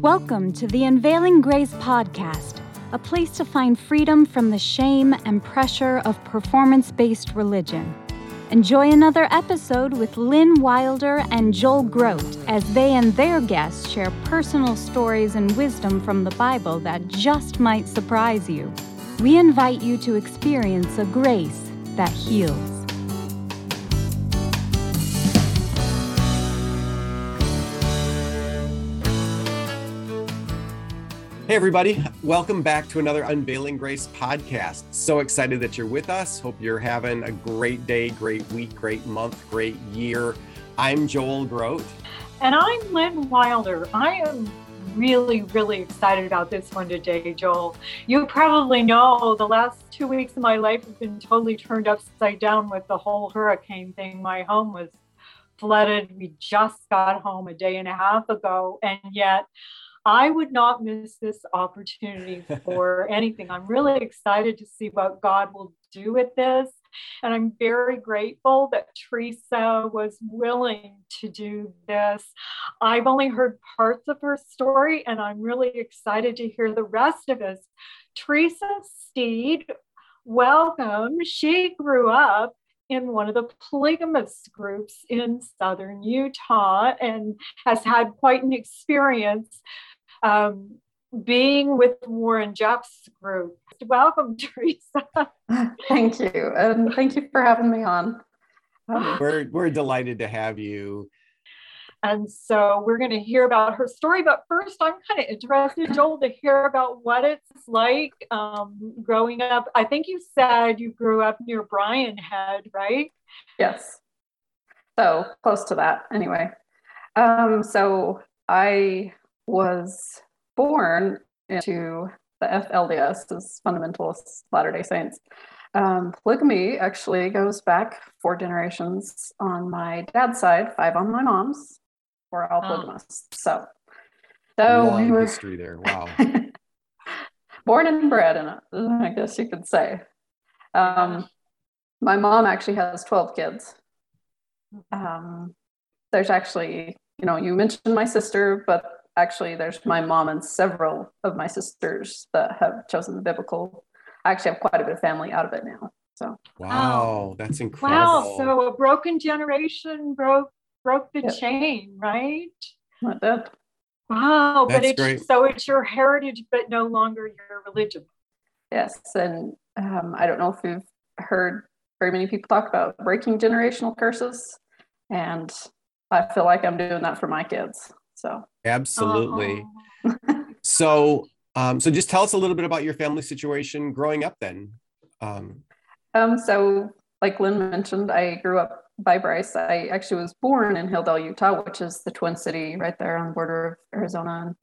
Welcome to the Unveiling Grace podcast, a place to find freedom from the shame and pressure of performance based religion. Enjoy another episode with Lynn Wilder and Joel Groat as they and their guests share personal stories and wisdom from the Bible that just might surprise you. We invite you to experience a grace that heals. Hey, everybody. Welcome back to another Unveiling Grace podcast. So excited that you're with us. Hope you're having a great day, great week, great month, great year. I'm Joel Groat. And I'm Lynn Wilder. I am really, really excited about this one today, Joel. You probably know the last two weeks of my life have been totally turned upside down with the whole hurricane thing. My home was flooded. We just got home a day and a half ago, and yet I would not miss this opportunity for anything. I'm really excited to see what God will do with this. And I'm very grateful that Teresa was willing to do this. I've only heard parts of her story, and I'm really excited to hear the rest of it. Teresa Steed, welcome. She grew up in one of the polygamous groups in southern Utah and has had quite an experience um, being with Warren Jeffs' group. Welcome, Teresa. thank you. And thank you for having me on. Um, we're, we're delighted to have you. And so we're going to hear about her story. But first, I'm kind of interested, Joel, to hear about what it's like um, growing up. I think you said you grew up near Brian Head, right? Yes. So close to that, anyway. Um, so I was born into the FLDS, as Fundamentalist Latter day Saints. Um, polygamy actually goes back four generations on my dad's side, five on my mom's. We're all polygamous. So, so Long we were history there. Wow. born and bred in it, I guess you could say. Um, my mom actually has 12 kids. Um, there's actually, you know, you mentioned my sister, but actually there's my mom and several of my sisters that have chosen the biblical. I actually have quite a bit of family out of it now so. Wow that's incredible. wow so a broken generation broke broke the yep. chain right? Not that wow that's but it's great. so it's your heritage but no longer your religion. Yes and um, i don't know if you've heard very many people talk about breaking generational curses and i feel like i'm doing that for my kids so absolutely. so, um, so just tell us a little bit about your family situation growing up. Then. Um, um, so, like Lynn mentioned, I grew up by Bryce. I actually was born in Hildale, Utah, which is the Twin City right there on the border of Arizona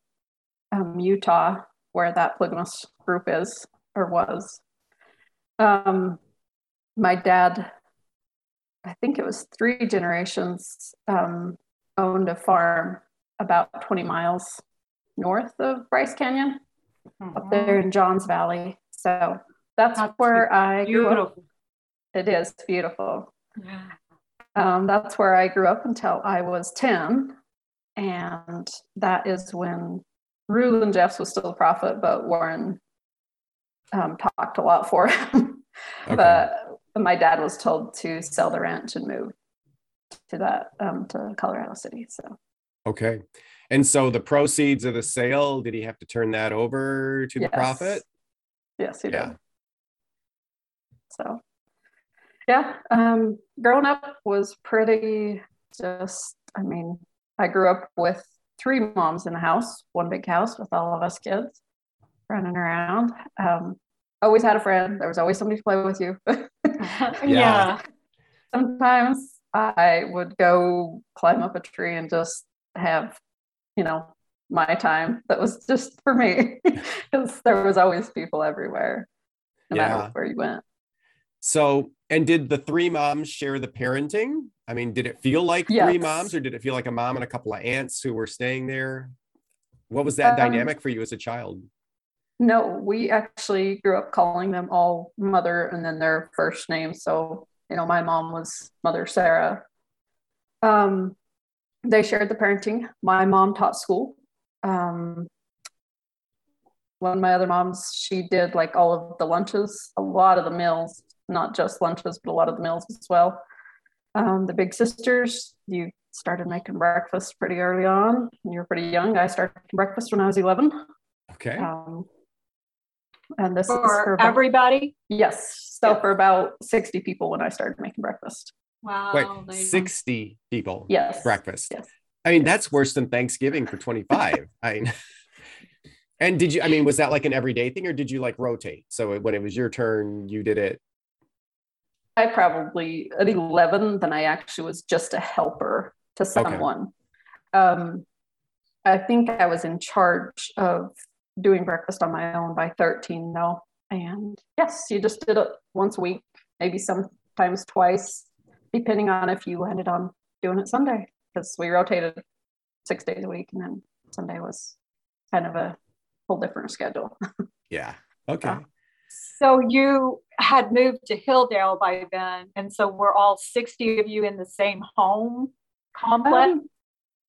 and um, Utah, where that polygamous group is or was. Um, my dad, I think it was three generations, um, owned a farm about 20 miles north of Bryce Canyon, mm-hmm. up there in Johns Valley. So that's, that's where I grew up. It is beautiful. Yeah. Um, that's where I grew up until I was 10. And that is when Rulon Jeffs was still a prophet, but Warren um, talked a lot for him. okay. But my dad was told to sell the ranch and move to that um, to Colorado City. So Okay. And so the proceeds of the sale, did he have to turn that over to yes. the prophet? Yes, he yeah. did. So, yeah, um, growing up was pretty just, I mean, I grew up with three moms in the house, one big house with all of us kids running around. Um, always had a friend. There was always somebody to play with you. yeah. yeah. Sometimes I would go climb up a tree and just have, you know, my time that was just for me because there was always people everywhere, no yeah. matter where you went. So, and did the three moms share the parenting? I mean, did it feel like yes. three moms or did it feel like a mom and a couple of aunts who were staying there? What was that um, dynamic for you as a child? No, we actually grew up calling them all mother and then their first name. So, you know, my mom was Mother Sarah. Um, they shared the parenting. My mom taught school. um, one of my other moms, she did like all of the lunches, a lot of the meals, not just lunches, but a lot of the meals as well. Um, the big sisters, you started making breakfast pretty early on. You were pretty young. I started breakfast when I was 11. Okay. Um, and this for, is for about, everybody. Yes. So Yeah. for about 60 people when I started making breakfast. Wow. Wait, they- 60 people Yes. breakfast. Yes. I mean, that's worse than Thanksgiving for 25. I mean, and did you, I mean, was that like an everyday thing or did you like rotate? So when it was your turn, you did it. I probably at 11, then I actually was just a helper to someone. Um, I think I was in charge of doing breakfast on my own by 13 though. And yes, you just did it once a week, maybe sometimes twice, depending on if you ended on doing it Sunday, because we rotated six days a week and then Sunday was kind of a whole different schedule. Yeah. Okay. Uh, So you had moved to Hildale by then, and so we're all 60 of you in the same home complex. Um,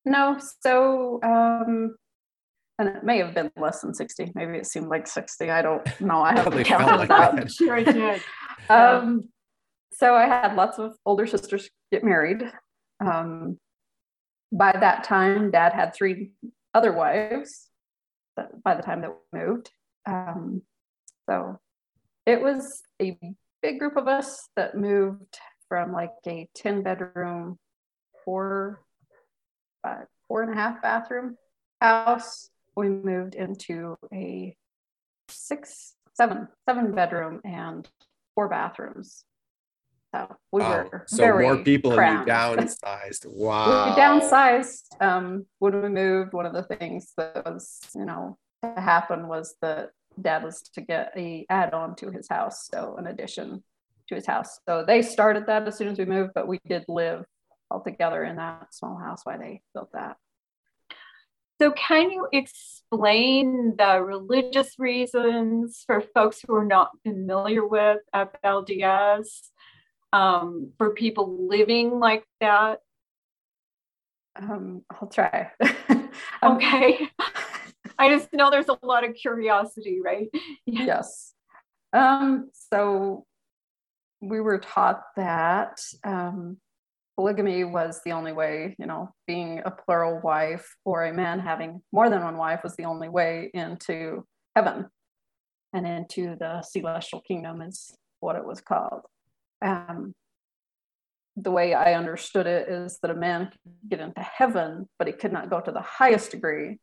no, so um, and it may have been less than 60. Maybe it seemed like 60. I don't know. I haven't felt counted like that. that. sure it did. Um, so I had lots of older sisters get married. Um, by that time, dad had three other wives by the time that we moved. Um, so it was a big group of us that moved from like a 10 bedroom, four, five, four and a half bathroom house. We moved into a six, seven, seven bedroom and four bathrooms. So we Wow. were So very more people and you downsized. Wow. We downsized um, when we moved. One of the things that was, you know, to happen was that dad was to get a add-on to his house, so an addition to his house. So they started that as soon as we moved, but we did live all together in that small house while they built that. So, can you explain the religious reasons for folks who are not familiar with FLDS um, for people living like that? Um, I'll try. Um, Okay. I just know there's a lot of curiosity, right? yes. Um, so we were taught that um, polygamy was the only way, you know, being a plural wife or a man having more than one wife was the only way into heaven and into the celestial kingdom, is what it was called. Um, the way I understood it is that a man could get into heaven, but he could not go to the highest degree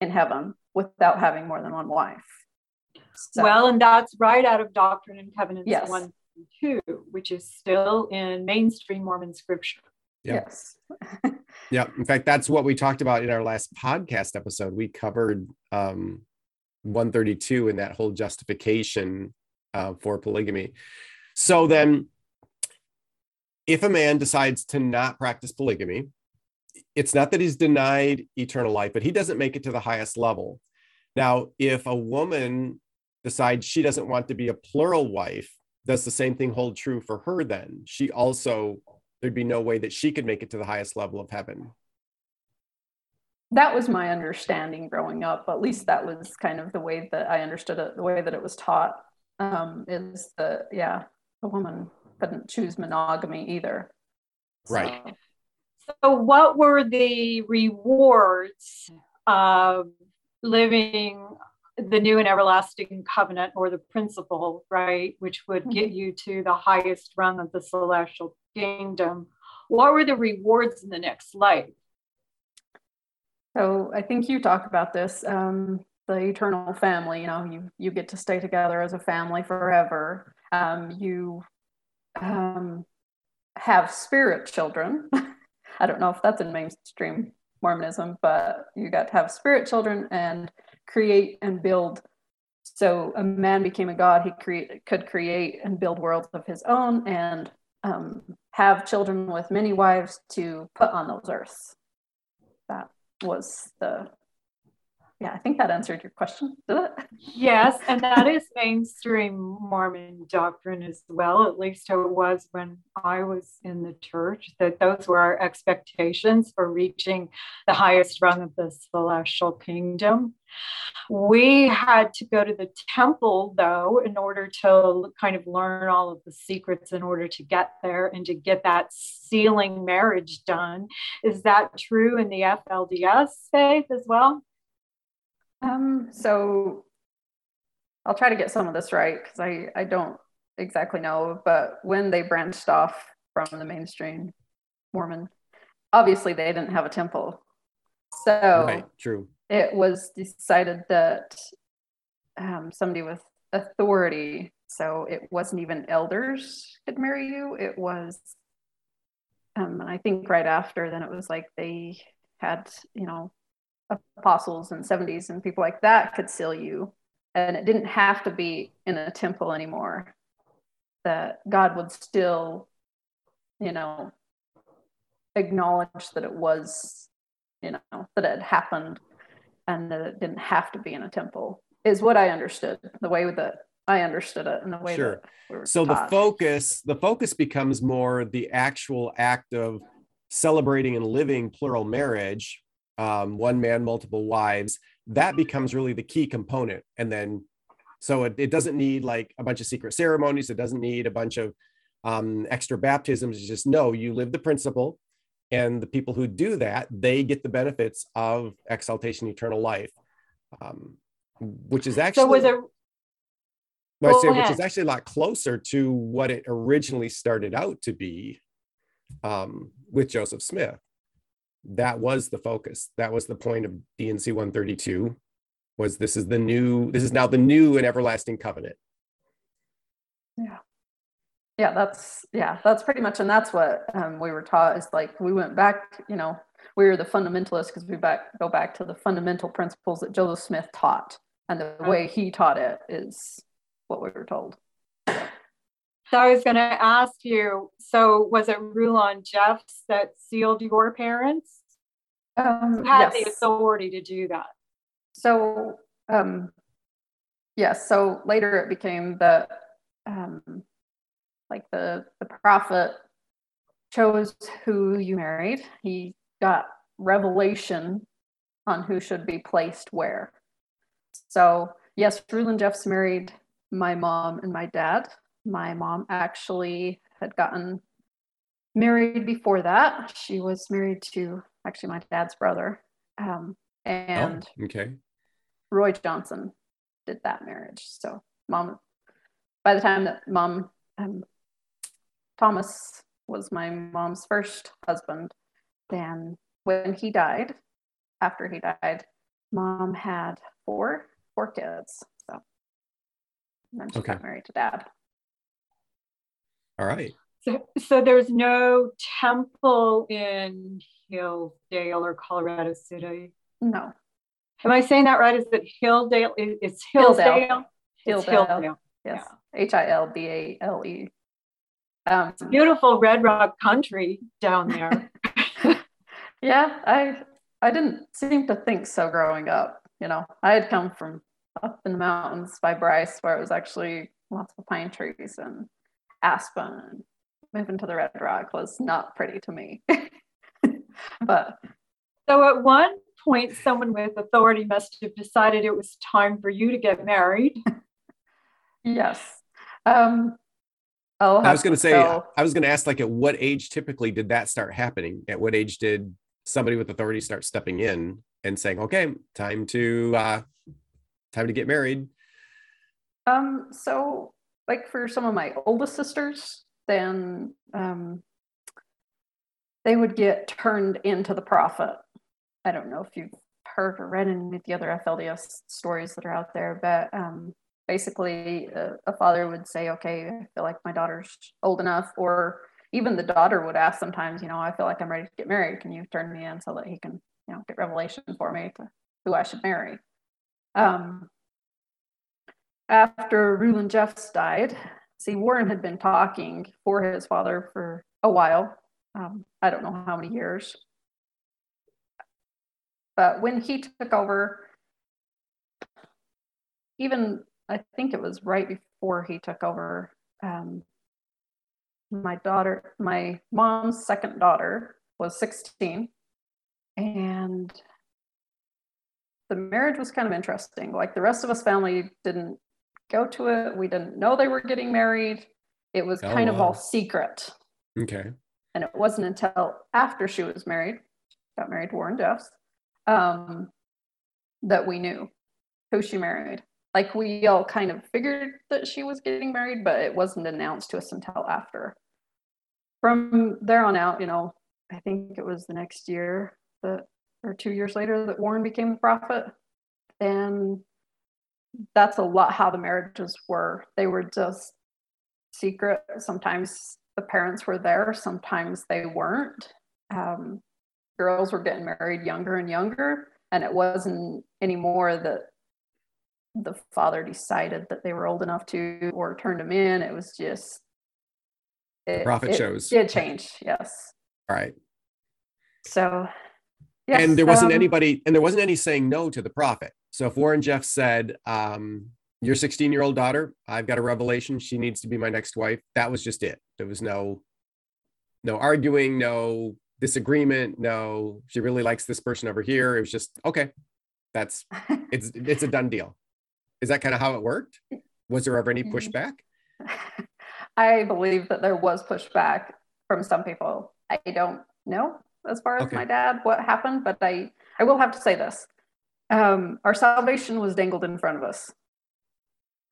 in heaven without having more than one wife. So- Well, and that's right out of Doctrine and Covenants Yes. 1 and 2, which is still in mainstream Mormon scripture. Yeah. yes. Yeah. In fact, that's what we talked about in our last podcast episode. We covered um, 132 and that whole justification uh, for polygamy. So then, if a man decides to not practice polygamy, it's not that he's denied eternal life, but he doesn't make it to the highest level. Now, if a woman decides she doesn't want to be a plural wife, does the same thing hold true for her then? She also, there'd be no way that she could make it to the highest level of heaven. That was my understanding growing up. At least that was kind of the way that I understood it, the way that it was taught. Um, is that yeah, a woman couldn't choose monogamy either. Right. So, So, what were the rewards of living the new and everlasting covenant or the principle, right, which would get you to the highest rung of the celestial kingdom? What were the rewards in the next life? So I think you talk about this, um, the eternal family. You know, you you get to stay together as a family forever. Um, you um, have spirit children. I don't know if that's in mainstream Mormonism, but you got to have spirit children and create and build. So a man became a god. He create could create and build worlds of his own and um, have children with many wives to put on those earths. That was the yeah, I think that answered your question. yes, and that is mainstream Mormon doctrine as well. At least it was when I was in the church, that those were our expectations for reaching the highest rung of the celestial kingdom. We had to go to the temple, though, in order to kind of learn all of the secrets in order to get there and to get that sealing marriage done. Is that true in the FLDS faith as well? Um, so I'll try to get some of this right because I, I don't exactly know, but when they branched off from the mainstream Mormon, obviously they didn't have a temple. So right, true. It was decided that um, somebody with authority, so it wasn't even elders could marry you. It was, um, and I think right after, then it was like they had, you know, apostles and 70s and people like that could seal you. And it didn't have to be in a temple anymore. That god would still you know acknowledge that it was you know that it had happened and that it didn't have to be in a temple is what i understood the way that i understood it and the way sure. we so taught. the focus the focus becomes more the actual act of celebrating and living plural marriage um, one man, multiple wives, that becomes really the key component. And then, so it, it doesn't need like a bunch of secret ceremonies. It doesn't need a bunch of um, extra baptisms. It's just no, you live the principle. And the people who do that, they get the benefits of exaltation, eternal life, um, which is actually. So was it? Say, which is actually a lot closer to what it originally started out to be um, with Joseph Smith that was the focus. That was the point of D&C 132 was this is the new, this is now the new and everlasting covenant. Yeah. Yeah, that's yeah, that's pretty much, and that's what um, we were taught. Is like we went back, you know, we were the fundamentalists because we back go back to the fundamental principles that Joseph Smith taught, and the way he taught it is what we were told. So I was going to ask you. So was it Rulon Jeffs that sealed your parents? Um, Who had yes. the authority to do that? So um, yes. So later it became the um, like the the prophet chose who you married. He got revelation on who should be placed where. So yes, Rulon Jeffs married my mom and my dad my mom actually had gotten married before that. She was married to actually my dad's brother. Um, and oh, okay. Roy Johnson did that marriage. So mom, by the time that mom, um, Thomas was my mom's first husband, then when he died, after he died, mom had four, four kids. So then she okay. got married to dad. All right. So, so there's no temple in Hildale or Colorado City. No. Am I saying that right? Is it Hildale? It's Hildale. It's Hildale. Yes. H I L D A L E. Um, beautiful Red Rock country down there. yeah, I I didn't seem to think so growing up. You know, I had come from up in the mountains by Bryce, where it was actually lots of pine trees and Aspen, moving to the Red Rock was not pretty to me. but so at one point, someone with authority must have decided it was time for you to get married. yes. Um, I was going to say, so, I was going to ask, like, at what age typically did that start happening? At what age did somebody with authority start stepping in and saying, "Okay, time to uh, time to get married"? Um, so like for some of my oldest sisters, then um, they would get turned into the prophet. I don't know if you've heard or read any of the other FLDS stories that are out there, but um, basically a, a, father would say, okay, I feel like my daughter's old enough, or even the daughter would ask sometimes, you know, I feel like I'm ready to get married. Can you turn me in so that he can, you know, get revelation for me to who I should marry? Um, after Rulon Jeffs died, see, Warren had been talking for his father for a while. Um, I don't know how many years. But when he took over, even I think it was right before he took over. Um, my daughter, my mom's second daughter, was 16, and the marriage was kind of interesting. Like the rest of us family didn't go to it. We didn't know they were getting married. It was oh, kind wow. of all secret. Okay. And it wasn't until after she was married, got married to Warren Jeffs, um, that we knew who she married. Like we all kind of figured that she was getting married, but it wasn't announced to us until after. From there on out, you know, I think it was the next year that, or two years later, that Warren became the prophet. And that's a lot how the marriages were. They were just secret. Sometimes the parents were there, sometimes they weren't. Um, girls were getting married younger and younger, and it wasn't anymore that the father decided that they were old enough to or turned them in. It was just it, prophet it shows. Did change, yes. All right. So yes, and there wasn't um, anybody and there wasn't any saying no to the prophet. So if Warren Jeffs said, um, your 16 year old daughter, I've got a revelation. She needs to be my next wife. That was just it. There was no, no arguing, no disagreement. No, she really likes this person over here. It was just, okay, that's, it's, it's a done deal. Is that kind of how it worked? Was there ever any mm-hmm. pushback? I believe that there was pushback from some people. I don't know as far as okay. my dad what happened, but I, I will have to say this. Um, our salvation was dangled in front of us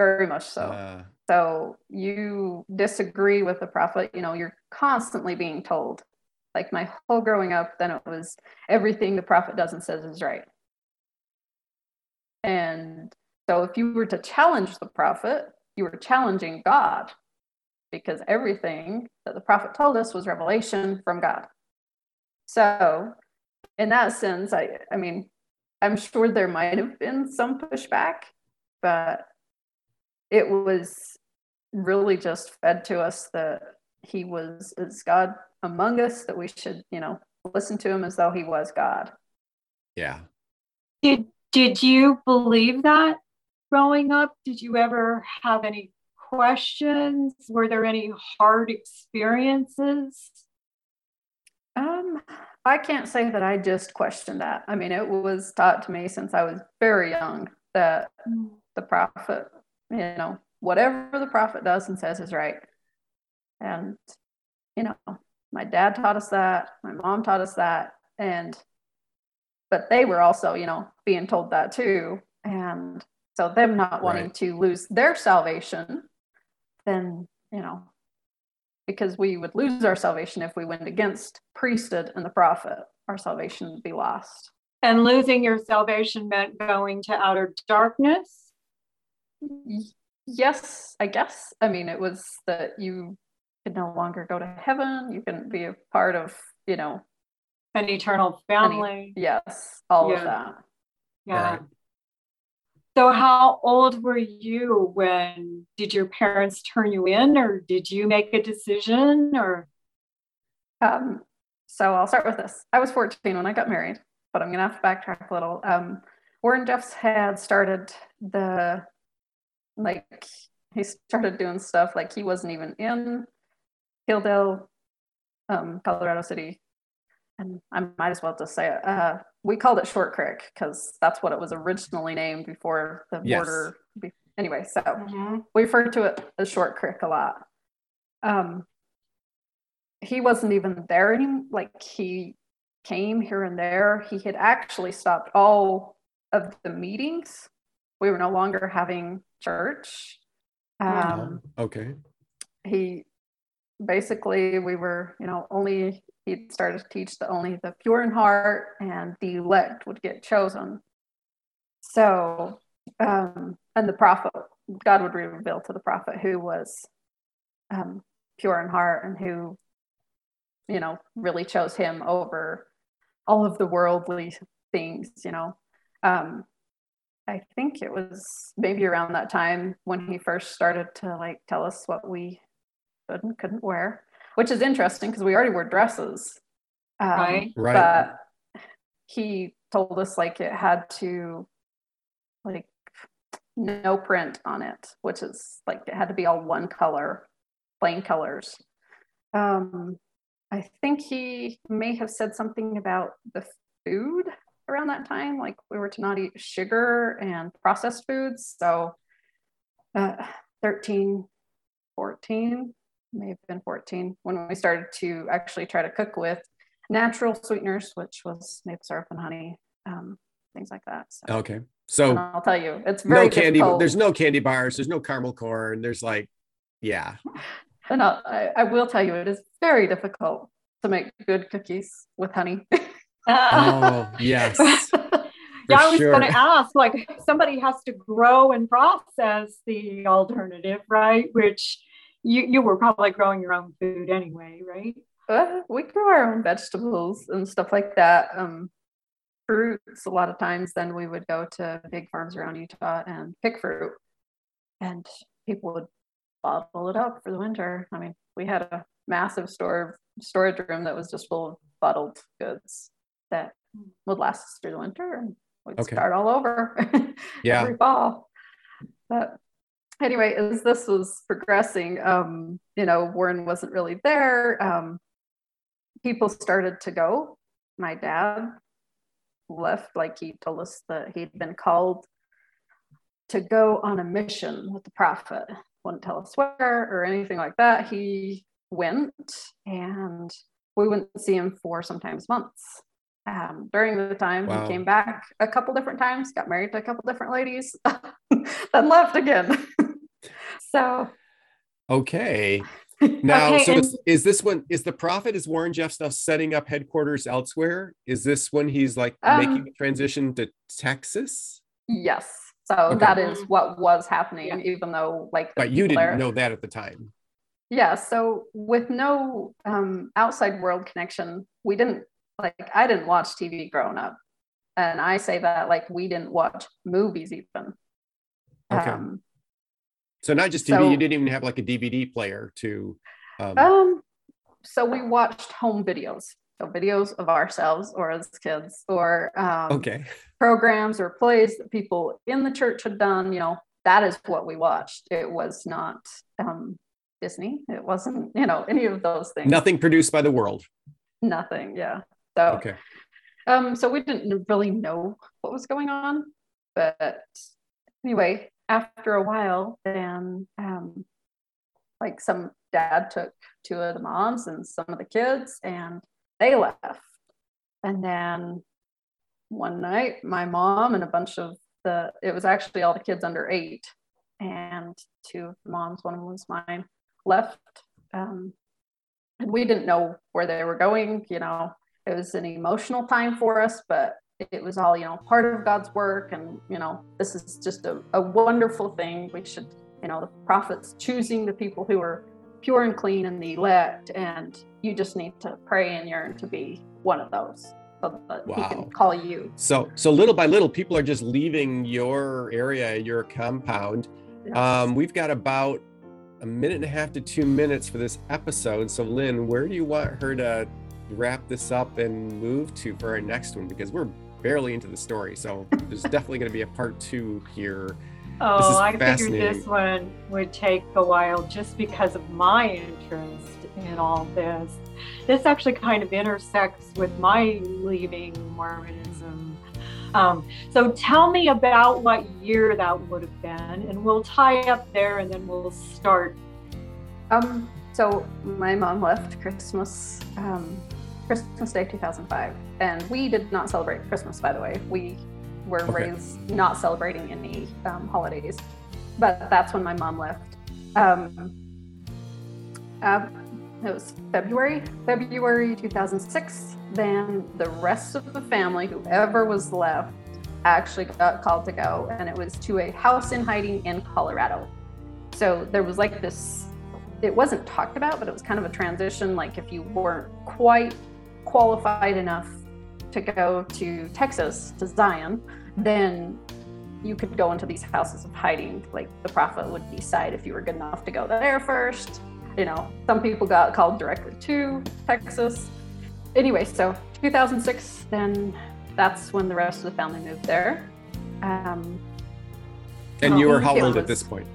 very much so. Uh, so you disagree with the prophet, you know, you're constantly being told. Like my whole growing up, then it was everything the prophet does and says is right. And so if you were to challenge the prophet, you were challenging God because everything that the prophet told us was revelation from God. So in that sense, I, I mean, I'm sure there might have been some pushback, but it was really just fed to us that he was is God among us, that we should, you know, listen to him as though he was God. Yeah. Did did you believe that growing up? Did you ever have any questions? Were there any hard experiences? Um, I can't say that I just questioned that. I mean, it was taught to me since I was very young that mm. the prophet you know, whatever the prophet does and says is right. And, you know, my dad taught us that, my mom taught us that. And, but they were also, you know, being told that too. And so them not wanting right. to lose their salvation, then, you know, because we would lose our salvation if we went against priesthood and the prophet, our salvation would be lost. And losing your salvation meant going to outer darkness? yes, I guess. I mean, it was that you could no longer go to heaven. You couldn't be a part of, you know, an eternal family. Any, yes, all yeah. of that. Yeah. Right. So, how old were you when did your parents turn you in, or did you make a decision, or? Um, so I'll start with this. I was 14 when I got married, but I'm gonna have to backtrack a little. Um, Warren Jeffs had started the like he started doing stuff like he wasn't even in Hildale, um, Colorado City. And I might as well just say it. Uh, we called it Short Creek because that's what it was originally named before the yes. border. Be- anyway, so mm-hmm. we refer to it as Short Creek a lot. Um, he wasn't even there anymore. Like he came here and there. He had actually stopped all of the meetings. We were no longer having church. Um, okay. He basically, we were, you know, only he started to teach that only the pure in heart and the elect would get chosen. So, um, and the prophet, God would reveal to the prophet who was um, pure in heart and who, you know, really chose him over all of the worldly things, you know. Um, I think it was maybe around that time when he first started to like tell us what we couldn't wear, which is interesting because we already wore dresses. Um, right. Right. But he told us like it had to like no print on it, which is like it had to be all one color, plain colors. Um, I think he may have said something about the food around that time, like we were to not eat sugar and processed foods. So uh, 13, 14, may have been 14, when we started to actually try to cook with natural sweeteners, which was maple syrup and honey, um, things like that. So. Okay. So and I'll tell you, it's very no candy. difficult. There's no candy bars. There's no caramel corn. There's like, yeah. And I'll, I, I will tell you, it is very difficult to make good cookies with honey. oh yes. yeah, I was sure. going to ask, like, somebody has to grow and process the alternative, right? Which you you were probably growing your own food anyway, right? Uh, we grow our own vegetables and stuff like that. Um, fruits a lot of times. Then we would go to big farms around Utah and pick fruit, and people would bottle it up for the winter. I mean, we had a massive store storage room that was just full of bottled goods that would last us through the winter and we'd okay. start all over yeah. every fall. But anyway, as this was progressing, um, you know, Warren wasn't really there. Um, people started to go. My dad left, like he told us that he'd been called to go on a mission with the prophet. Wouldn't tell us where or anything like that. He went and we wouldn't see him for sometimes months. Um, during the time wow. he came back a couple different times, got married to a couple different ladies, then left again. so okay. Now, okay, so and- is this when is the prophet is Warren Jeffs now setting up headquarters elsewhere? Is this when he's like um, making the transition to Texas? Yes. So okay. that is what was happening, yeah. even though like. But you didn't know that at the time. Yeah. So with no um, outside world connection, we didn't like. I didn't watch TV growing up, and I say that like we didn't watch movies even. Okay. Um, so not just TV, so, you didn't even have like a DVD player to. Um, um, so we watched home videos, so videos of ourselves or as kids, or um, okay, programs or plays that people in the church had done. You know, that is what we watched. It was not um, Disney. It wasn't, you know, any of those things. Nothing produced by the world. Nothing. Yeah. So okay. Um, so we didn't really know what was going on, but anyway, after a while, then um, like some dad took two of the moms and some of the kids and they left. And then one night, my mom and a bunch of the, it was actually all the kids under eight and two of the moms, one of them was mine, left. Um, and we didn't know where they were going. You know, it was an emotional time for us, but it was all you know part of god's work and you know this is just a, a wonderful thing. We should you know the prophets choosing the people who are pure and clean and the elect and you just need to pray and yearn to be one of those so that wow. he can call you. So so little by little people are just leaving your area your compound. Yes. um, we've got about a minute and a half to two minutes for this episode. So lynn where do you want her to wrap this up and move to for our next one? Because we're barely into the story. So there's definitely going to be a part two here. Oh, I figured this one would take a while just because of my interest in all this. This actually kind of intersects with my leaving Mormonism. Um, so tell me about what year that would have been, and we'll tie up there and then we'll start. Um, so my mom left Christmas um, Christmas Day 2005. And we did not celebrate Christmas, by the way. We were okay. raised not celebrating any um, holidays. But that's when my mom left. Um, uh, it was February, February 2006. Then the rest of the family, whoever was left, actually got called to go, and it was to a house in hiding in Colorado. So there was like this, it wasn't talked about, but it was kind of a transition. Like if you weren't quite qualified enough to go to Texas, to Zion, then you could go into these houses of hiding. Like the prophet would decide if you were good enough to go there first. You know, some people got called directly to Texas. Anyway, so 2006, then that's when the rest of the family moved there. Um, And Oh, you were how old at this point?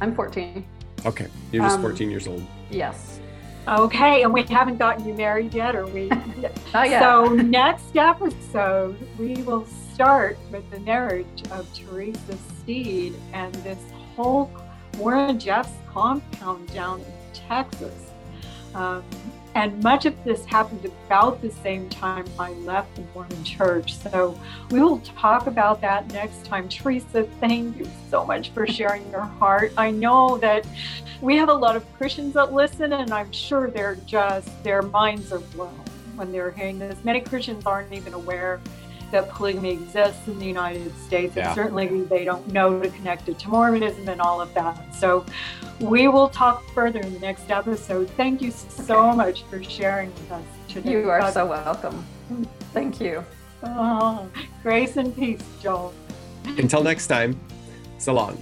I'm 14. Okay, you're just Um, 14 years old. Yes. Okay, and we haven't gotten you married yet, or we? Yet. So next episode, we will start with the marriage of Teresa Steed and this whole Warren Jeffs' compound down in Texas. Um, and much of this happened about the same time I left the Mormon church. So we will talk about that next time. Teresa, thank you so much for sharing your heart. I know that we have a lot of Christians that listen, and I'm sure they're just, their minds are blown when they're hearing this. Many Christians aren't even aware that polygamy exists in the United States, Yeah. and certainly they don't know to connect it to Mormonism and all of that. So we will talk further in the next episode. Thank you so much for sharing with us today. You are so welcome. Thank you. Oh, grace and peace, Joel. Until next time, so long.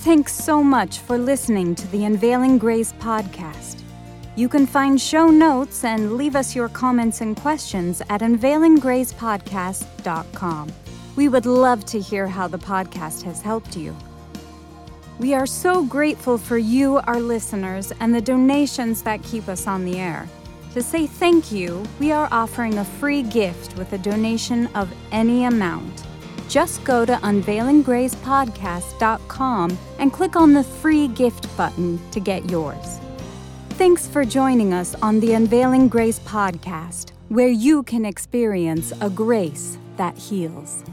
Thanks so much for listening to the Unveiling Grace podcast. You can find show notes and leave us your comments and questions at unveilinggracepodcast.com. We would love to hear how the podcast has helped you. We are so grateful for you, our listeners, and the donations that keep us on the air. To say thank you, we are offering a free gift with a donation of any amount. Just go to unveilinggracepodcast.com and click on the free gift button to get yours. Thanks for joining us on the Unveiling Grace podcast, where you can experience a grace that heals.